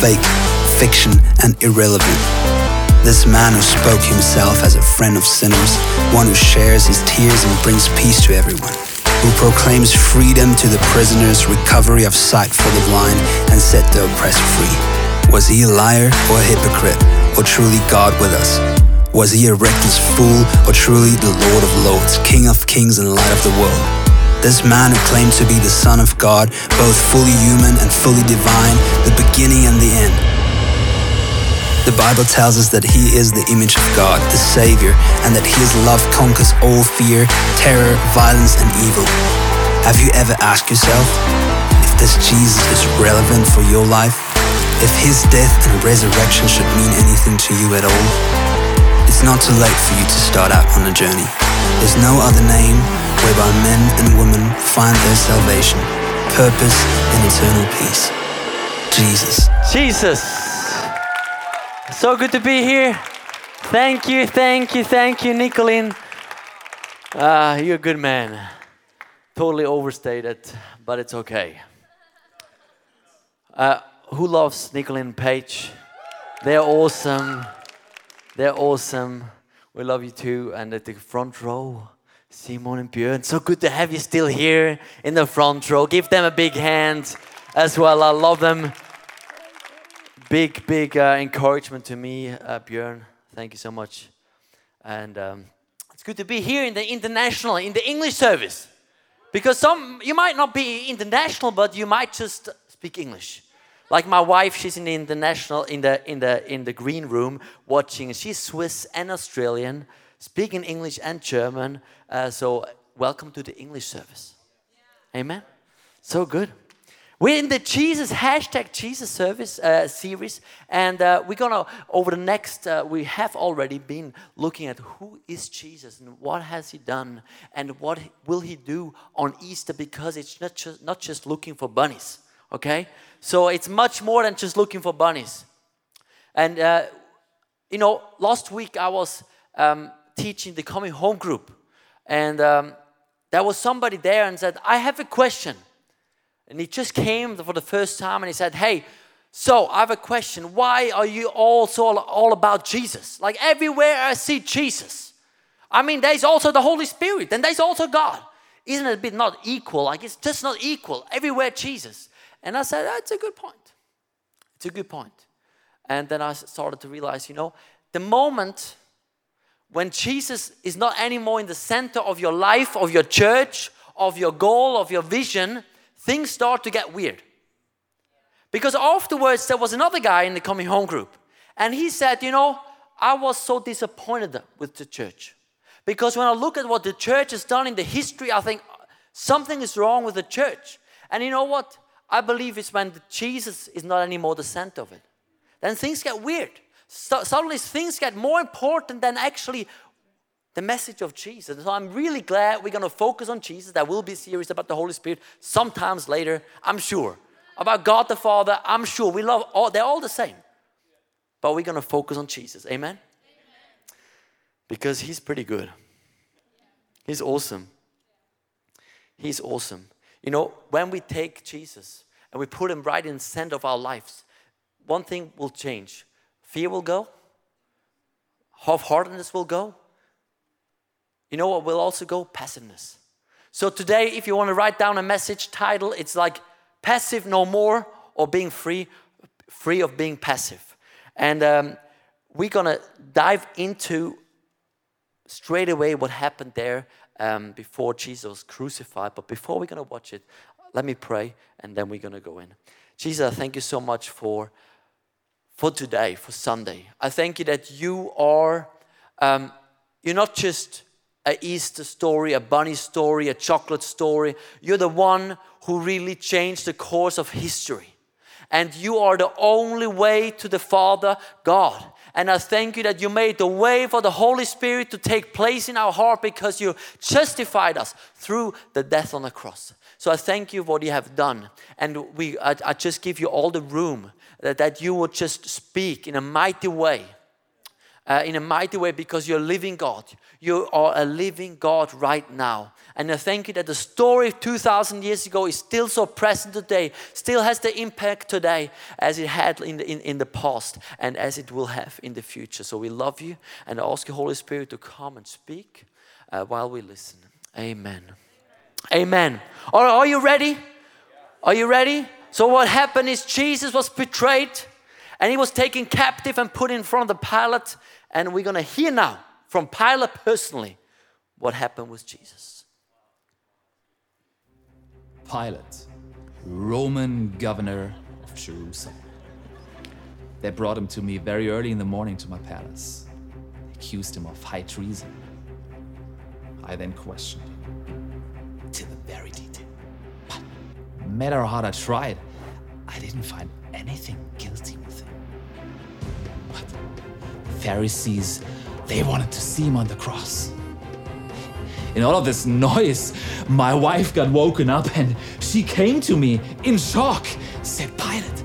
fake, fiction, and irrelevant. This man who spoke himself as a friend of sinners, one who shares his tears and brings peace to everyone, who proclaims freedom to the prisoners, recovery of sight for the blind, and set the oppressed free. Was he a liar or a hypocrite, or truly God with us? Was he a reckless fool, or truly the Lord of Lords, King of Kings and Light of the world? This man who claimed to be the Son of God, both fully human and fully divine, the beginning and the end. The Bible tells us that he is the image of God, the Savior, and that his love conquers all fear, terror, violence, and evil. Have you ever asked yourself if this Jesus is relevant for your life? If his death and resurrection should mean anything to you at all? It's not too late for you to start out on a journey. There's no other name whereby men and women find their salvation, purpose, and eternal peace. Jesus. Jesus. So good to be here. Thank you, thank you, thank you, Nicolin. Uh, you're a good man. Totally overstated, but it's okay. Uh, who loves Nicolin Page? They're awesome. They're awesome. We love you too. And at the front row, Simon and Björn. So good to have you still here in the front row. Give them a big hand as well. I love them. Big, big uh, encouragement to me, uh, Björn. Thank you so much. And um, it's good to be here in the international, in the English service. Because some, you might not be international, but you might just speak English. Like my wife, she's in the international, in the, in the, in the green room watching. She's Swiss and Australian, speaking English and German. Uh, so welcome to the English service. Amen. So good. We're in the Jesus hashtag Jesus service uh, series, and uh, we're gonna over the next. Uh, we have already been looking at who is Jesus and what has he done and what will he do on Easter because it's not just not just looking for bunnies. Okay, so it's much more than just looking for bunnies. And uh, you know, last week I was um, teaching the coming home group, and um, there was somebody there and said, "I have a question." And he just came for the first time and he said, Hey, so I have a question. Why are you all, all about Jesus? Like everywhere I see Jesus. I mean, there's also the Holy Spirit and there's also God. Isn't it a bit not equal? Like it's just not equal. Everywhere Jesus. And I said, That's a good point. It's a good point. And then I started to realize, you know, the moment when Jesus is not anymore in the center of your life, of your church, of your goal, of your vision, things start to get weird. Because afterwards, there was another guy in the coming home group, and he said, You know, I was so disappointed with the church. Because when I look at what the church has done in the history, I think something is wrong with the church. And you know what? I believe it's when Jesus is not anymore the center of it. Then things get weird. So, suddenly things get more important than actually the message of Jesus. So I'm really glad we're going to focus on Jesus. There will be series about the Holy Spirit sometimes later, I'm sure. About God the Father, I'm sure. We love all, they're all the same. But we're going to focus on Jesus. Amen? Amen? Because he's pretty good. He's awesome. He's awesome. You know, when we take Jesus and we put him right in the center of our lives, one thing will change. Fear will go. Half-heartedness will go you know what will also go? Passiveness. So today, if you want to write down a message title, it's like passive no more or being free, free of being passive. And um, we're gonna dive into straight away what happened there um, before Jesus was crucified. But before we're gonna watch it, let me pray and then we're gonna go in. Jesus, thank you so much for for today, for Sunday. I thank you that you are um, you're not just a Easter story, a bunny story, a chocolate story. You're the one who really changed the course of history. And you are the only way to the Father, God. And I thank you that you made the way for the Holy Spirit to take place in our heart because you justified us through the death on the cross. So I thank you for what you have done. And we, I, I just give you all the room that, that you would just speak in a mighty way uh, in a mighty way because you're living God. You are a living God right now. And I thank you that the story of 2,000 years ago is still so present today, still has the impact today as it had in the, in, in the past and as it will have in the future. So we love you and I ask you, Holy Spirit, to come and speak uh, while we listen. Amen. Amen. All right, are you ready? Are you ready? So, what happened is Jesus was betrayed and he was taken captive and put in front of the Pilate. And we're going to hear now from Pilate personally what happened with Jesus. Pilate, Roman governor of Jerusalem. They brought him to me very early in the morning to my palace. Accused him of high treason. I then questioned him matter how hard I tried, I didn't find anything guilty with him. But the Pharisees, they wanted to see him on the cross. In all of this noise, my wife got woken up and she came to me in shock. Said, Pilate,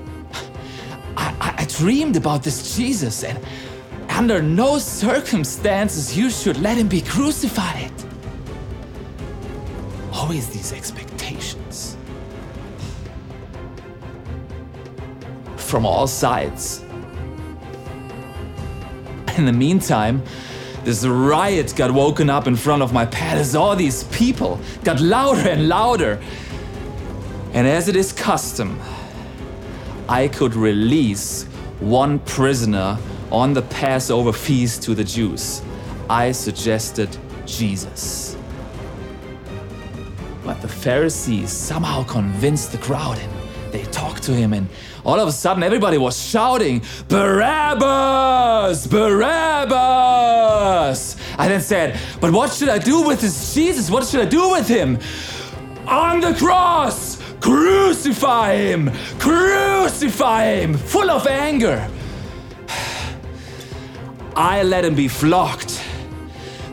I, I, I dreamed about this Jesus, and under no circumstances you should let him be crucified. Always these expectations. From all sides. In the meantime, this riot got woken up in front of my palace. All these people got louder and louder. And as it is custom, I could release one prisoner on the Passover feast to the Jews. I suggested Jesus. But the Pharisees somehow convinced the crowd and they talked to him and all of a sudden everybody was shouting, Barabbas! Barabbas! I then said, But what should I do with this Jesus? What should I do with him? On the cross! Crucify him! Crucify him! Full of anger. I let him be flogged.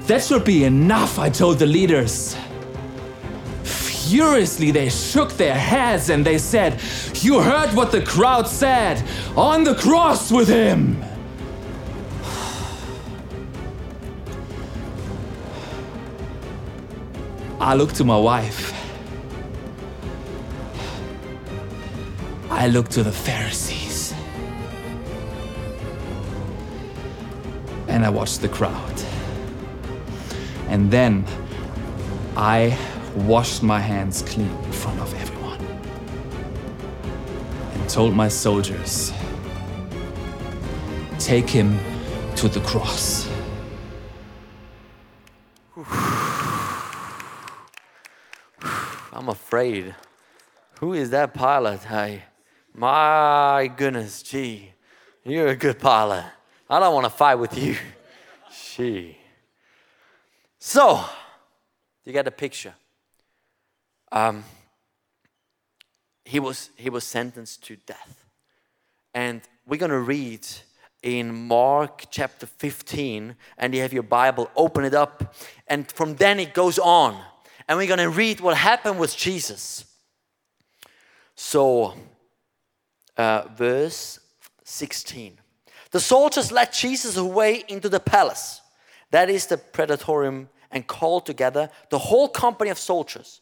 That should be enough, I told the leaders. Furiously, they shook their heads and they said, You heard what the crowd said! On the cross with him! I looked to my wife. I looked to the Pharisees. And I watched the crowd. And then I washed my hands clean in front of everyone and told my soldiers, Take him to the cross. I'm afraid. Who is that pilot? Hey, my goodness, gee, you're a good pilot. I don't want to fight with you. Gee. So, you got a picture um, he, was, he was sentenced to death. And we're going to read in Mark chapter 15, and you have your Bible, open it up. And from then it goes on. And we're going to read what happened with Jesus. So, uh, verse 16. The soldiers led Jesus away into the palace, that is the praetorium, and called together the whole company of soldiers.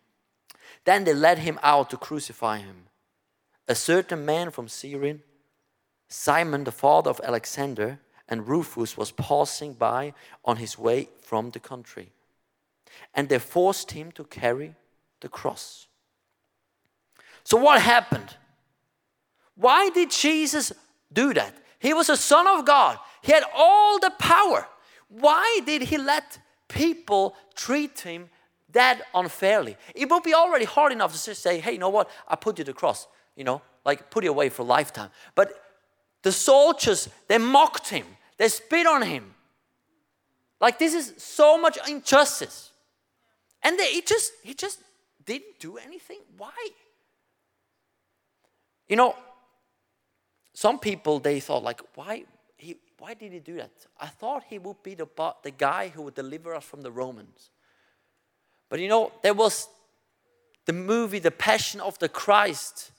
Then they led him out to crucify him. A certain man from Cyrene, Simon, the father of Alexander, and Rufus was passing by on his way from the country. And they forced him to carry the cross. So, what happened? Why did Jesus do that? He was a son of God, he had all the power. Why did he let people treat him that unfairly. It would be already hard enough to say, hey, you know what? I put you to cross, you know, like put you away for a lifetime. But the soldiers, they mocked him, they spit on him. Like this is so much injustice. And they, he just he just didn't do anything. Why? You know, some people they thought like, why he why did he do that? I thought he would be the the guy who would deliver us from the Romans. But you know, there was the movie The Passion of the Christ,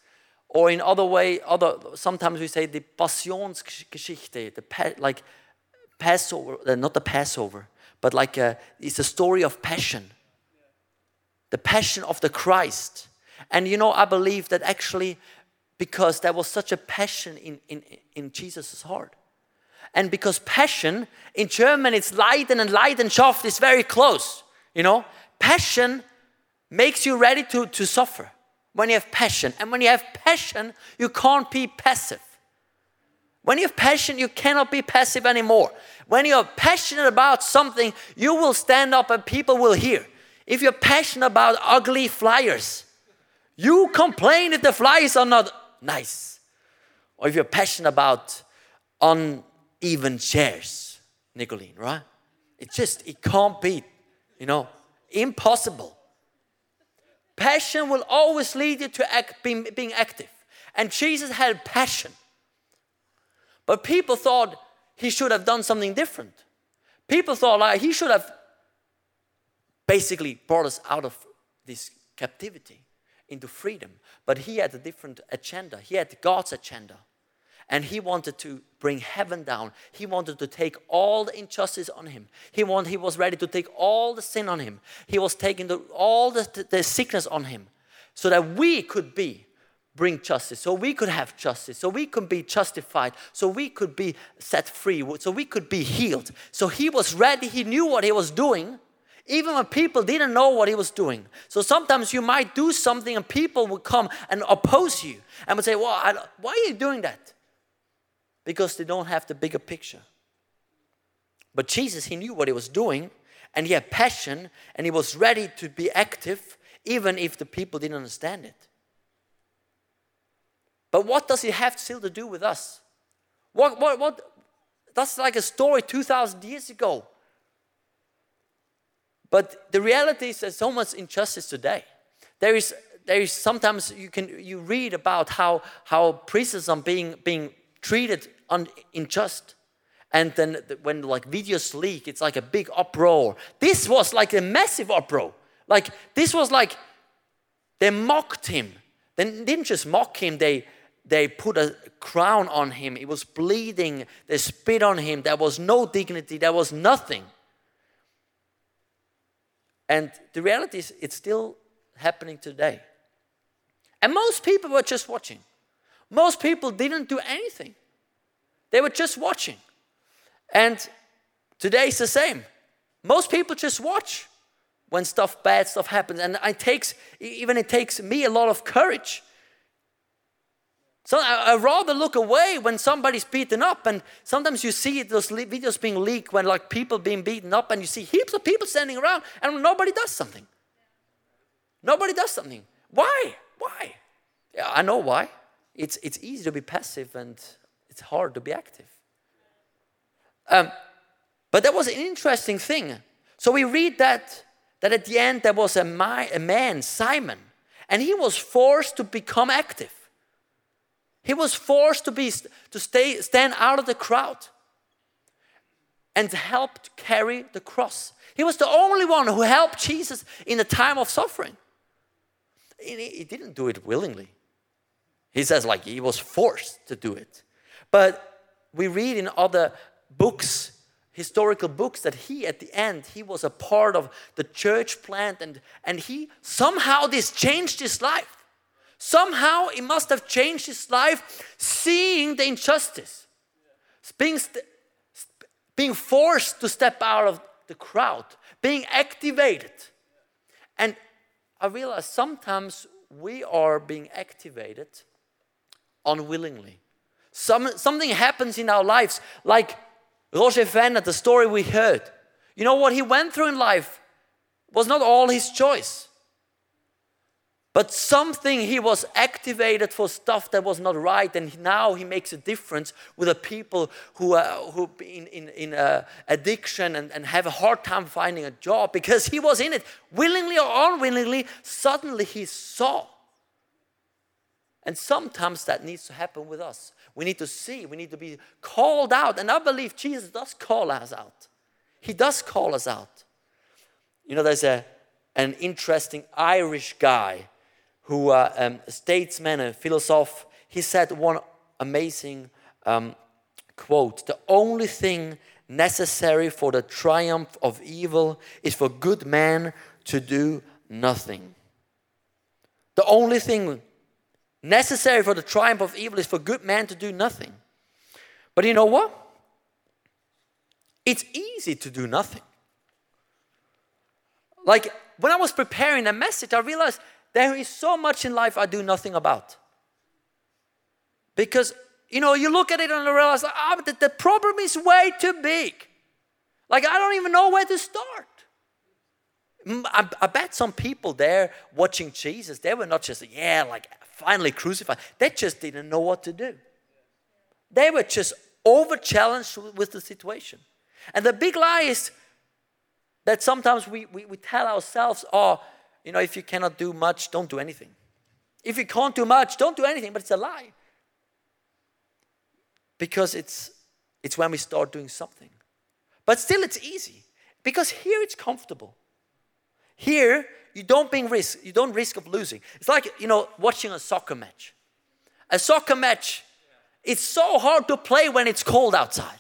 or in other way, other sometimes we say the Passionsgeschichte, the like Passover, uh, not the Passover, but like a, uh, it's a story of passion. The passion of the Christ. And you know, I believe that actually because there was such a passion in, in, in Jesus' heart. And because passion, in German it's Leiden and Leidenschaft is very close. You know, passion makes you ready to, to suffer when you have passion. And when you have passion, you can't be passive. When you have passion, you cannot be passive anymore. When you're passionate about something, you will stand up and people will hear. If you're passionate about ugly flyers, you complain if the flyers are not nice. Or if you're passionate about uneven chairs, Nicolene, right? It just, it can't be, you know, impossible. Passion will always lead you to act, being, being active. And Jesus had passion. But people thought he should have done something different. People thought like he should have basically brought us out of this captivity into freedom. But he had a different agenda. He had God's agenda. And he wanted to bring heaven down. He wanted to take all the injustice on him. He, want, he was ready to take all the sin on him. He was taking the, all the, the sickness on him so that we could be bring justice, so we could have justice, so we could be justified, so we could be set free, so we could be healed. So he was ready, he knew what he was doing, even when people didn't know what he was doing. So sometimes you might do something and people will come and oppose you and would say, Well, why are you doing that? Because they don't have the bigger picture. But Jesus, he knew what he was doing and he had passion and he was ready to be active even if the people didn't understand it. But what does it have still to do with us? What, what, what? That's like a story 2,000 years ago. But the reality is there's so much injustice today. There is, there is sometimes you can you read about how, how priests are being, being treated unjust. And then when like videos leak, it's like a big uproar. This was like a massive uproar. Like this was like they mocked him. They didn't just mock him, they they put a crown on him. He was bleeding. They spit on him. There was no dignity. There was nothing. And the reality is, it's still happening today. And most people were just watching. Most people didn't do anything, they were just watching. And today it's the same. Most people just watch when stuff bad stuff happens and it takes even it takes me a lot of courage so I, I rather look away when somebody's beaten up, and sometimes you see those videos being leaked when like people being beaten up, and you see heaps of people standing around, and nobody does something. Nobody does something. Why? Why? Yeah, I know why. It's it's easy to be passive, and it's hard to be active. Um, but that was an interesting thing. So we read that that at the end there was a, my, a man, Simon, and he was forced to become active. He was forced to, be, to stay, stand out of the crowd and helped carry the cross. He was the only one who helped Jesus in the time of suffering. He didn't do it willingly. He says, like, he was forced to do it. But we read in other books, historical books, that he, at the end, he was a part of the church plant and, and he somehow this changed his life. Somehow it must have changed his life seeing the injustice, being, being forced to step out of the crowd, being activated. And I realize sometimes we are being activated unwillingly. Some, something happens in our lives, like Roger Venner, the story we heard. You know what he went through in life was not all his choice. But something he was activated for stuff that was not right, and now he makes a difference with the people who are who in, in, in uh, addiction and, and have a hard time finding a job because he was in it willingly or unwillingly. Suddenly he saw. And sometimes that needs to happen with us. We need to see, we need to be called out. And I believe Jesus does call us out. He does call us out. You know, there's a, an interesting Irish guy who, uh, um, a statesman, a philosopher, he said one amazing um, quote The only thing necessary for the triumph of evil is for good men to do nothing. The only thing necessary for the triumph of evil is for good men to do nothing. But you know what? It's easy to do nothing. Like when I was preparing a message, I realized there is so much in life I do nothing about. Because, you know, you look at it and realize, ah, but the, the problem is way too big. Like, I don't even know where to start. I, I, bet some people there watching Jesus, they were not just, yeah, like finally crucified. They just didn't know what to do. They were just over challenged with the situation. And the big lie is that sometimes we, we, we tell ourselves, oh, you know, if you cannot do much, don't do anything. If you can't do much, don't do anything, but it's a lie. Because it's, it's when we start doing something. But still, it's easy because here it's comfortable. Here, you don't bring risk. You don't risk of losing. It's like you know watching a soccer match. A soccer match, it's so hard to play when it's cold outside.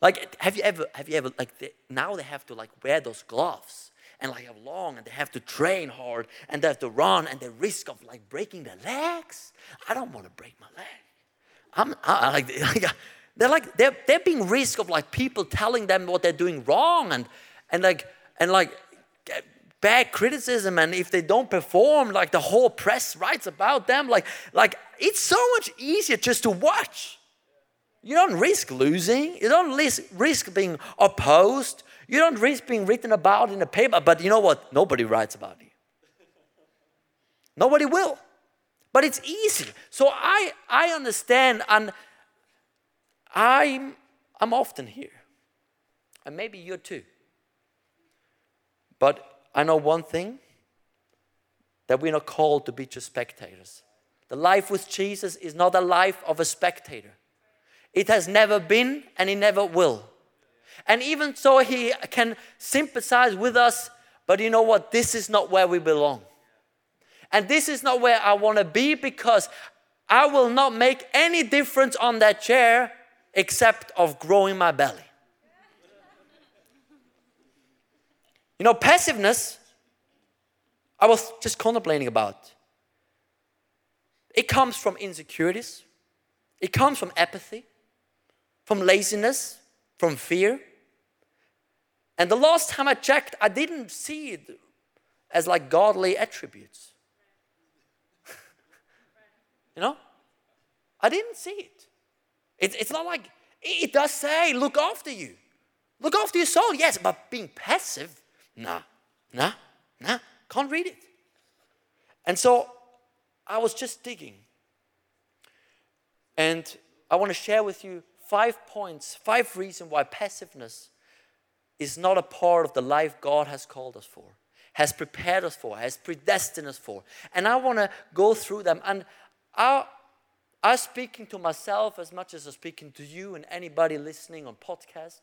Like, have you ever, have you ever, like, they, now they have to like wear those gloves and like have long and they have to train hard and they have to run and the risk of like breaking their legs. I don't want to break my leg. I'm I, like, they're like they're they're being risk of like people telling them what they're doing wrong and and like and like bad criticism and if they don't perform like the whole press writes about them like like it's so much easier just to watch you don't risk losing you don't risk, risk being opposed you don't risk being written about in a paper, but you know what? Nobody writes about you. Nobody will. But it's easy. So I, I understand, and I'm, I'm often here. And maybe you're too. But I know one thing that we're not called to be just spectators. The life with Jesus is not a life of a spectator. It has never been and it never will. And even so, He can sympathize with us, but you know what? This is not where we belong. And this is not where I want to be because I will not make any difference on that chair except of growing my belly. You know, passiveness, I was just contemplating about. It comes from insecurities, it comes from apathy, from laziness, from fear. And the last time I checked, I didn't see it as like godly attributes. you know? I didn't see it. it. It's not like, it does say, look after you. Look after your soul, yes, but being passive, nah, nah, nah, can't read it. And so I was just digging. And I want to share with you five points, five reasons why passiveness is not a part of the life God has called us for, has prepared us for, has predestined us for. And I want to go through them. And I, I'm speaking to myself as much as I'm speaking to you and anybody listening on podcast,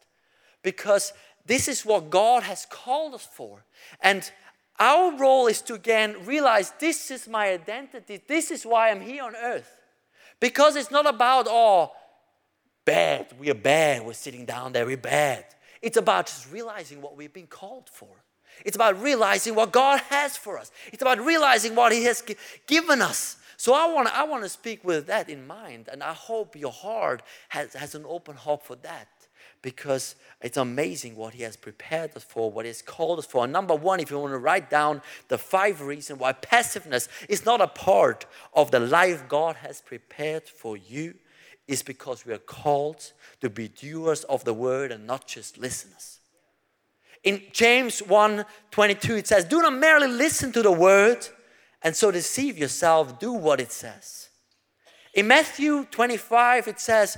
because this is what God has called us for. And our role is to again realize this is my identity. This is why I'm here on earth. Because it's not about, oh, bad. We are bad. We're sitting down there. We're bad. It's about just realizing what we've been called for. It's about realizing what God has for us. It's about realizing what He has given us. So I want to I want to speak with that in mind, and I hope your heart has, has an open heart for that because it's amazing what He has prepared us for, what He has called us for. And number one, if you want to write down the five reasons why passiveness is not a part of the life God has prepared for you, is because we are called to be doers of the word and not just listeners. In James 1 22, it says, Do not merely listen to the word and so deceive yourself, do what it says. In Matthew 25, it says,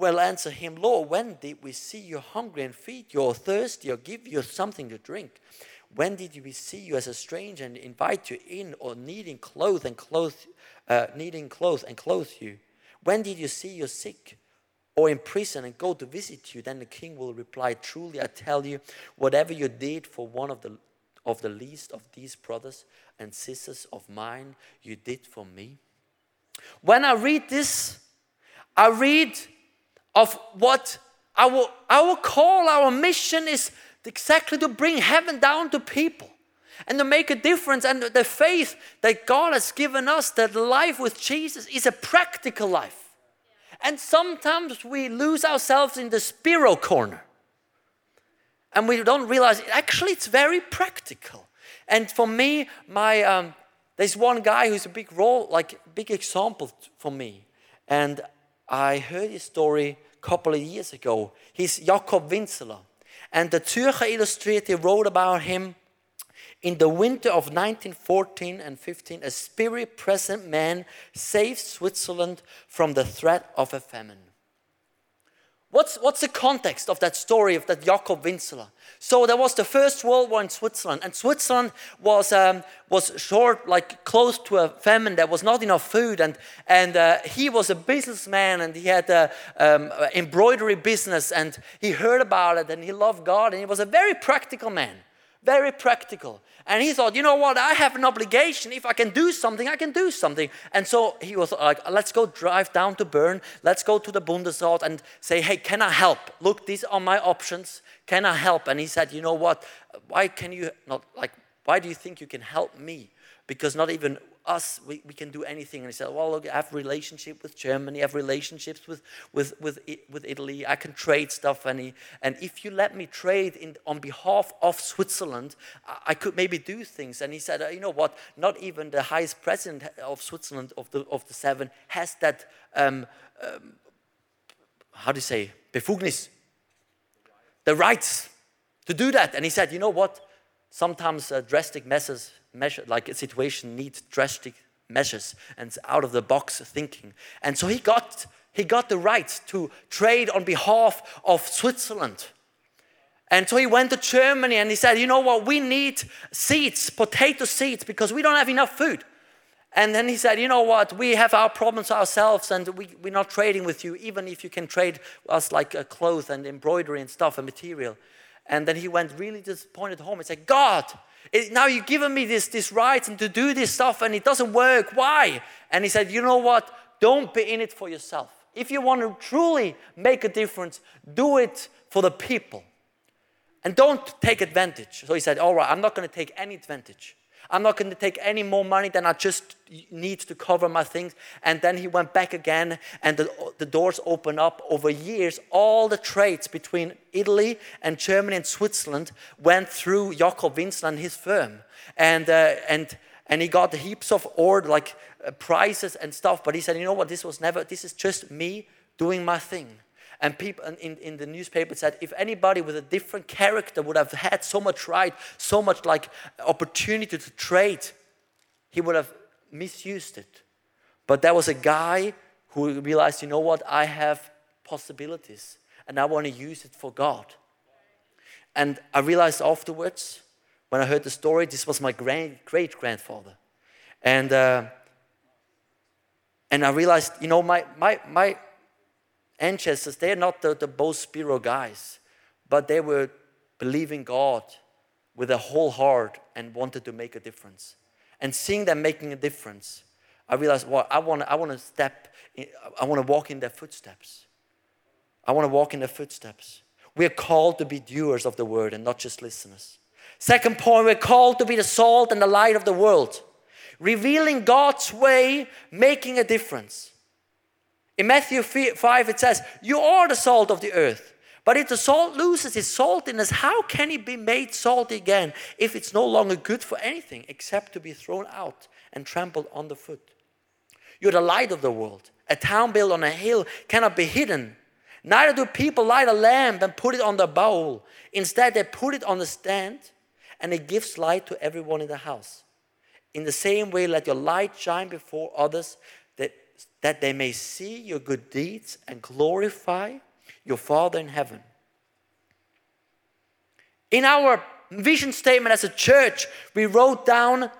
will answer him, Lord, when did we see you hungry and feed you, or thirsty, or give you something to drink? When did we see you as a stranger and invite you in, or needing clothes and clothe, uh, needing clothes and clothe you? When did you see you sick or in prison and go to visit you? Then the king will reply, Truly I tell you, whatever you did for one of the of the least of these brothers and sisters of mine, you did for me. When I read this, I read of what our, our call, our mission is exactly to bring heaven down to people and to make a difference. And the faith that God has given us, that life with Jesus is a practical life. And sometimes we lose ourselves in the spiritual corner. And we don't realize actually it's very practical. And for me, my um, there's one guy who's a big role, like big example for me. And I heard his story a couple of years ago. He's Jakob Winzeler. And the Zürcher Illustrierte wrote about him in the winter of 1914 and 15, a spirit present man saved Switzerland from the threat of a famine. What's, what's the context of that story of that Jakob Winzeler? So there was the First World War in Switzerland, and Switzerland was, um, was short, like close to a famine. There was not enough food, and, and uh, he was a businessman, and he had an um, embroidery business, and he heard about it, and he loved God, and he was a very practical man, very practical. And he thought, you know what, I have an obligation. If I can do something, I can do something. And so he was like, let's go drive down to Bern. Let's go to the Bundesrat and say, hey, can I help? Look, these are my options. Can I help? And he said, you know what, why can you not, like, why do you think you can help me? Because not even us, we, we can do anything. And he said, well, look, I have relationship with Germany, I have relationships with, with, with, with Italy, I can trade stuff. And, he, and if you let me trade in, on behalf of Switzerland, I, I could maybe do things. And he said, you know what, not even the highest president of Switzerland, of the, of the seven, has that, um, um, how do you say, befugnis, the rights to do that. And he said, you know what, sometimes uh, drastic measures measure, like a situation needs drastic measures and out of the box thinking. And so he got, he got the right to trade on behalf of Switzerland. And so he went to Germany and he said, You know what? We need seeds, potato seeds, because we don't have enough food. And then he said, You know what? We have our problems ourselves and we, we're not trading with you, even if you can trade us like uh, clothes and embroidery and stuff and material. And then he went really disappointed home and said, God, it, now you've given me this, this right and to do this stuff and it doesn't work. Why? And he said, You know what? Don't be in it for yourself. If you want to truly make a difference, do it for the people. And don't take advantage. So he said, All right, I'm not going to take any advantage. I'm not going to take any more money than I just need to cover my things. And then he went back again, and the, the doors opened up. Over years, all the trades between Italy and Germany and Switzerland went through Jakob Winzeler and his firm. And, uh, and, and he got heaps of order, like uh, prices and stuff. But he said, you know what, this was never, this is just me doing my thing. And people in, in the newspaper said if anybody with a different character would have had so much right, so much like opportunity to trade, he would have misused it. But there was a guy who realized, you know what, I have possibilities and I want to use it for God. And I realized afterwards, when I heard the story, this was my great grandfather. And, uh, and I realized, you know, my, my, my, ancestors, they're not the, the most spiritual guys, but they were believing God with a whole heart and wanted to make a difference. And seeing them making a difference, I realized, well, I want I want to step, in, I want to walk in their footsteps. I want to walk in their footsteps. We are called to be doers of the word and not just listeners. Second point, we're called to be the salt and the light of the world, revealing God's way, making a difference. In Matthew 5, it says, You are the salt of the earth. But if the salt loses its saltiness, how can it be made salty again if it's no longer good for anything except to be thrown out and trampled underfoot? You're the light of the world. A town built on a hill cannot be hidden. Neither do people light a lamp and put it on the bowl. Instead, they put it on the stand and it gives light to everyone in the house. In the same way, let your light shine before others that, they may see your good deeds and glorify your Father in heaven. In our vision statement as a church, we wrote down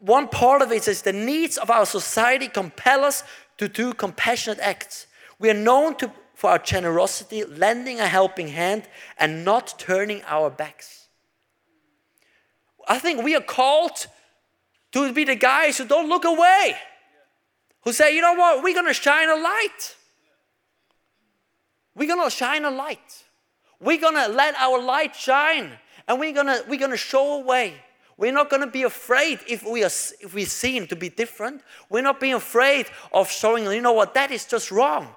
one part of it says the needs of our society compel us to do compassionate acts. We are known to, for our generosity, lending a helping hand, and not turning our backs. I think we are called to be the guys who don't look away, who say, you know what, we're going to shine a light. We're going to shine a light. We're going to let our light shine, and we're going to, we're going to show a way. We're not going to be afraid if we are if we seem to be different. We're not being afraid of showing, you know what, that is just wrong.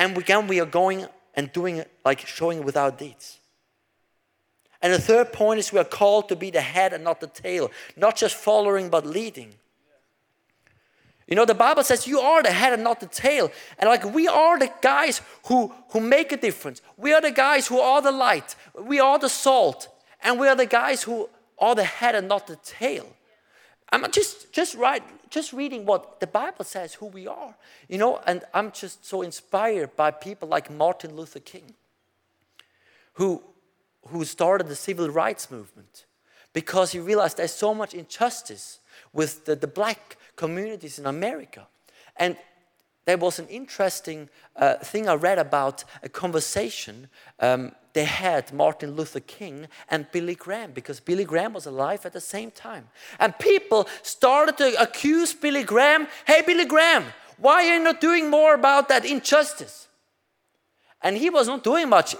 And again, we are going and doing it like showing with our deeds. And the third point is we are called to be the head and not the tail, not just following but leading. You know, the Bible says you are the head and not the tail. And like we are the guys who, who make a difference. We are the guys who are the light. We are the salt. And we are the guys who are the head and not the tail. I'm just just right, just reading what the Bible says who we are. You know, and I'm just so inspired by people like Martin Luther King, who who started the civil rights movement because he realized there's so much injustice with the, the black communities in America. And there was an interesting uh, thing I read about a conversation um, they had Martin Luther King and Billy Graham because Billy Graham was alive at the same time. And people started to accuse Billy Graham hey, Billy Graham, why are you not doing more about that injustice? And he was not doing much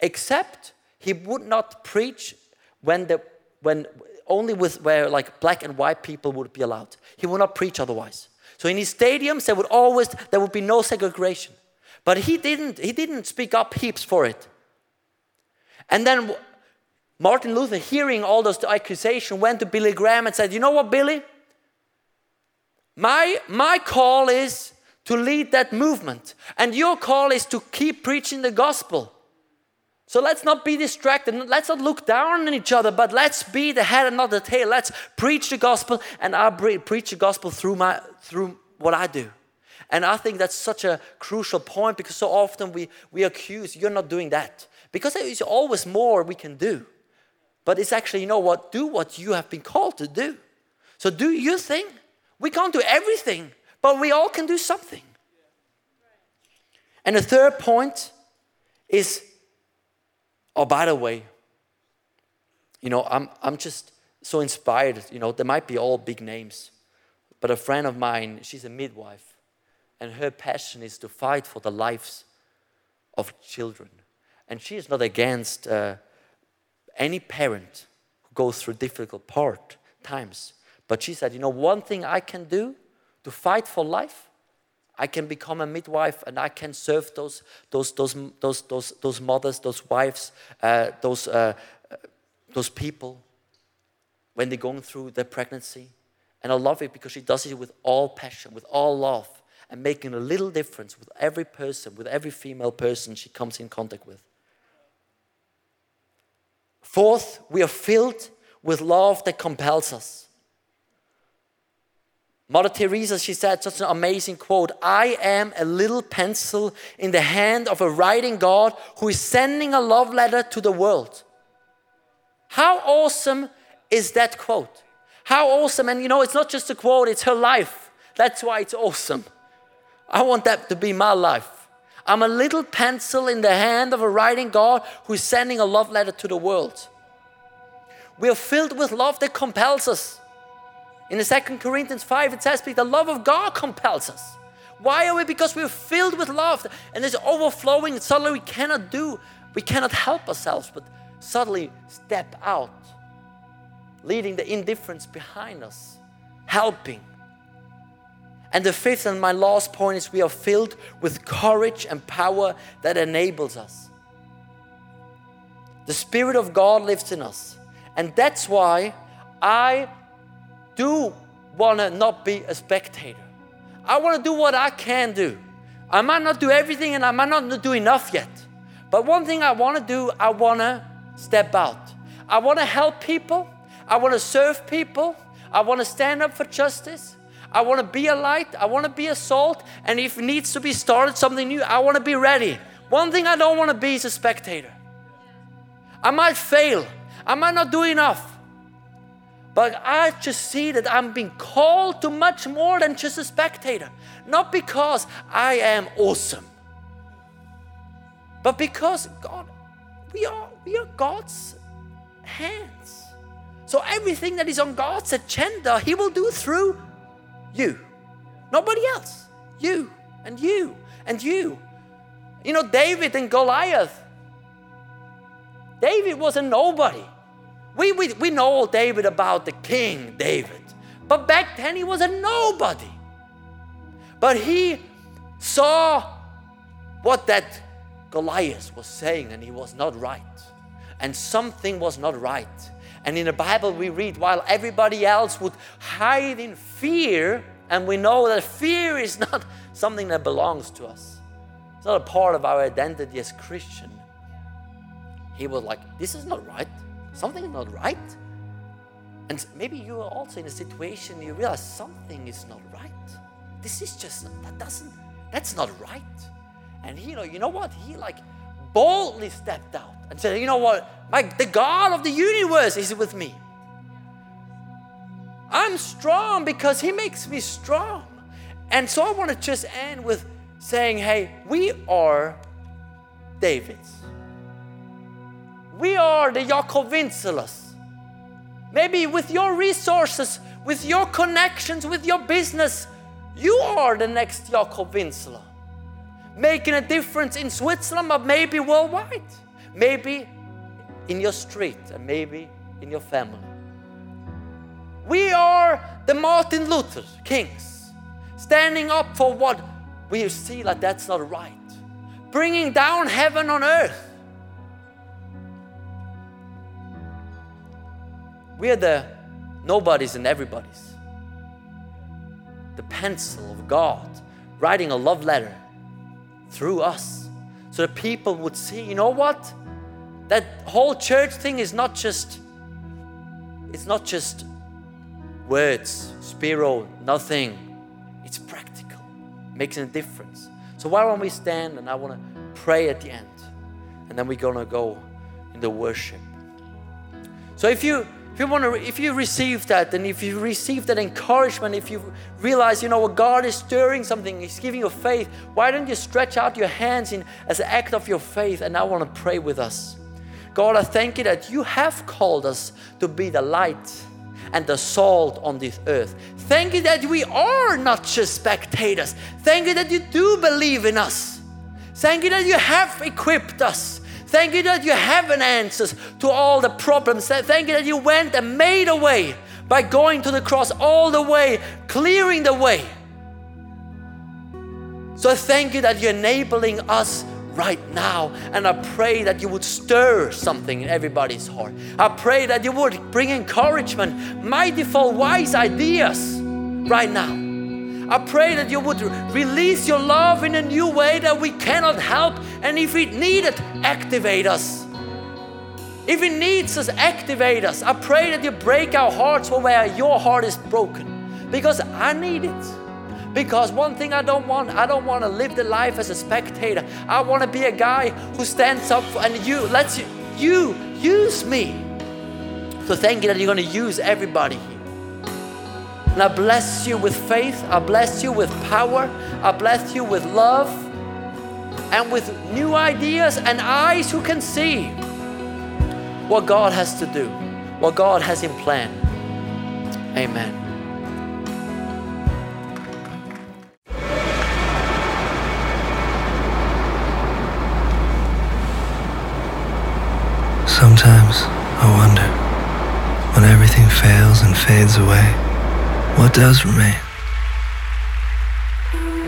except he would not preach when the when only with where like black and white people would be allowed. He would not preach otherwise. So in his stadiums, there would always there would be no segregation. But he didn't he didn't speak up heaps for it. And then Martin Luther, hearing all those accusations, went to Billy Graham and said, "You know what, Billy? My my call is to lead that movement, and your call is to keep preaching the gospel." So let's not be distracted. Let's not look down on each other, but let's be the head and not the tail. Let's preach the gospel, and I preach the gospel through my through what I do. And I think that's such a crucial point because so often we, we accuse you're not doing that. Because there is always more we can do. But it's actually, you know what? Do what you have been called to do. So do your thing. We can't do everything, but we all can do something. And the third point is Oh, by the way, you know, I'm, I'm just so inspired. You know, there might be all big names, but a friend of mine, she's a midwife, and her passion is to fight for the lives of children. And she is not against uh, any parent who goes through difficult part times. But she said, you know, one thing I can do to fight for life I can become a midwife and I can serve those, those, those, those, those, those mothers, those wives, uh, those, uh, those people when they're going through their pregnancy. And I love it because she does it with all passion, with all love, and making a little difference with every person, with every female person she comes in contact with. Fourth, we are filled with love that compels us. Mother Teresa, she said such an amazing quote I am a little pencil in the hand of a writing God who is sending a love letter to the world. How awesome is that quote? How awesome. And you know, it's not just a quote, it's her life. That's why it's awesome. I want that to be my life. I'm a little pencil in the hand of a writing God who is sending a love letter to the world. We are filled with love that compels us. In the Second Corinthians 5, it says, the love of God compels us. Why are we? Because we're filled with love and it's overflowing. Suddenly we cannot do, we cannot help ourselves, but suddenly step out, leaving the indifference behind us, helping. And the fifth and my last point is we are filled with courage and power that enables us. The Spirit of God lives in us. And that's why I do want to not be a spectator. I want to do what I can do. I might not do everything and I might not do enough yet. But one thing I want to do, I want to step out. I want to help people. I want to serve people. I want to stand up for justice. I want to be a light. I want to be a salt. And if it needs to be started something new, I want to be ready. One thing I don't want to be is a spectator. I might fail. I might not do enough. But I just see that I'm being called to much more than just a spectator. Not because I am awesome, but because God, we are, we are God's hands. So everything that is on God's agenda, He will do through you. Nobody else. You and you and you. You know, David and Goliath. David was a nobody. We, we, we know David about the king David, but back then he was a nobody. But he saw what that Goliath was saying, and he was not right. And something was not right. And in the Bible, we read while everybody else would hide in fear, and we know that fear is not something that belongs to us, it's not a part of our identity as Christian. He was like, This is not right something is not right. And maybe you are also in a situation you realize something is not right. This is just that doesn't that's not right. And you know, you know what? He like boldly stepped out and said, you know what? My the God of the universe is with me. I'm strong because he makes me strong. And so I want to just end with saying, hey, we are Davids. We are the Jakob Winzelas. Maybe with your resources, with your connections, with your business, you are the next Jakob Winzela. Making a difference in Switzerland, but maybe worldwide. Maybe in your street and maybe in your family. We are the Martin Luther Kings, standing up for what we see like that's not right, bringing down heaven on earth We are the nobodies and everybody's. The pencil of God writing a love letter through us so that people would see, you know what? That whole church thing is not just it's not just words, spiro, nothing. It's practical, making a difference. So why don't we stand and I want to pray at the end, and then we're gonna go in the worship. So if you if you want to, if you receive that, and if you receive that encouragement, if you realize, you know, what God is stirring something, He's giving you faith, why don't you stretch out your hands in as an act of your faith? And I want to pray with us. God, I thank you that you have called us to be the light and the salt on this earth. Thank you that we are not just spectators. Thank you that you do believe in us. Thank you that you have equipped us. Thank you that you have an answers to all the problems. Thank you that you went and made a way by going to the cross all the way, clearing the way. So thank you that you're enabling us right now. And I pray that you would stir something in everybody's heart. I pray that you would bring encouragement, mightyful, wise ideas right now. I pray that you would release your love in a new way that we cannot help. And if it needed, activate us. If it needs us, activate us. I pray that you break our hearts where your heart is broken. Because I need it. Because one thing I don't want, I don't want to live the life as a spectator. I want to be a guy who stands up and you lets you, you use me. So thank you that you're going to use everybody and I bless you with faith. I bless you with power. I bless you with love and with new ideas and eyes who can see what God has to do, what God has in plan. Amen. Sometimes I wonder, when everything fails and fades away, what does remain?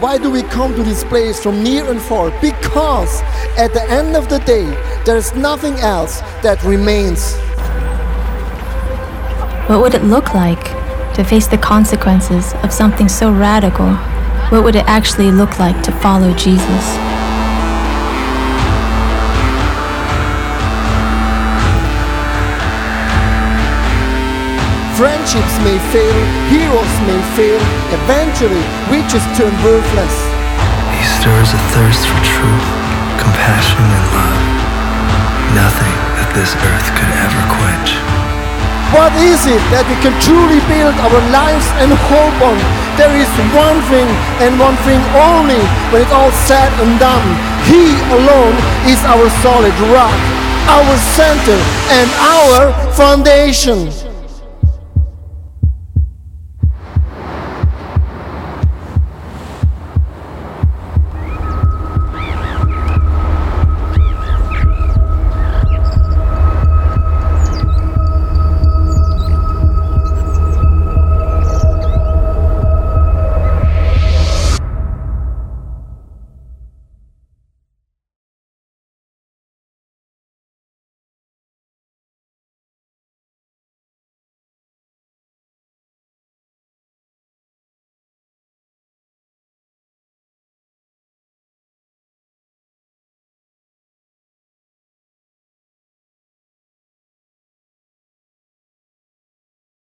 Why do we come to this place from near and far? Because at the end of the day, there is nothing else that remains. What would it look like to face the consequences of something so radical? What would it actually look like to follow Jesus? Friendships may fail, heroes may fail, eventually riches turn worthless. He stirs a thirst for truth, compassion, and love. Nothing that this earth could ever quench. What is it that we can truly build our lives and hope on? There is one thing and one thing only when it's all said and done. He alone is our solid rock, our center, and our foundation.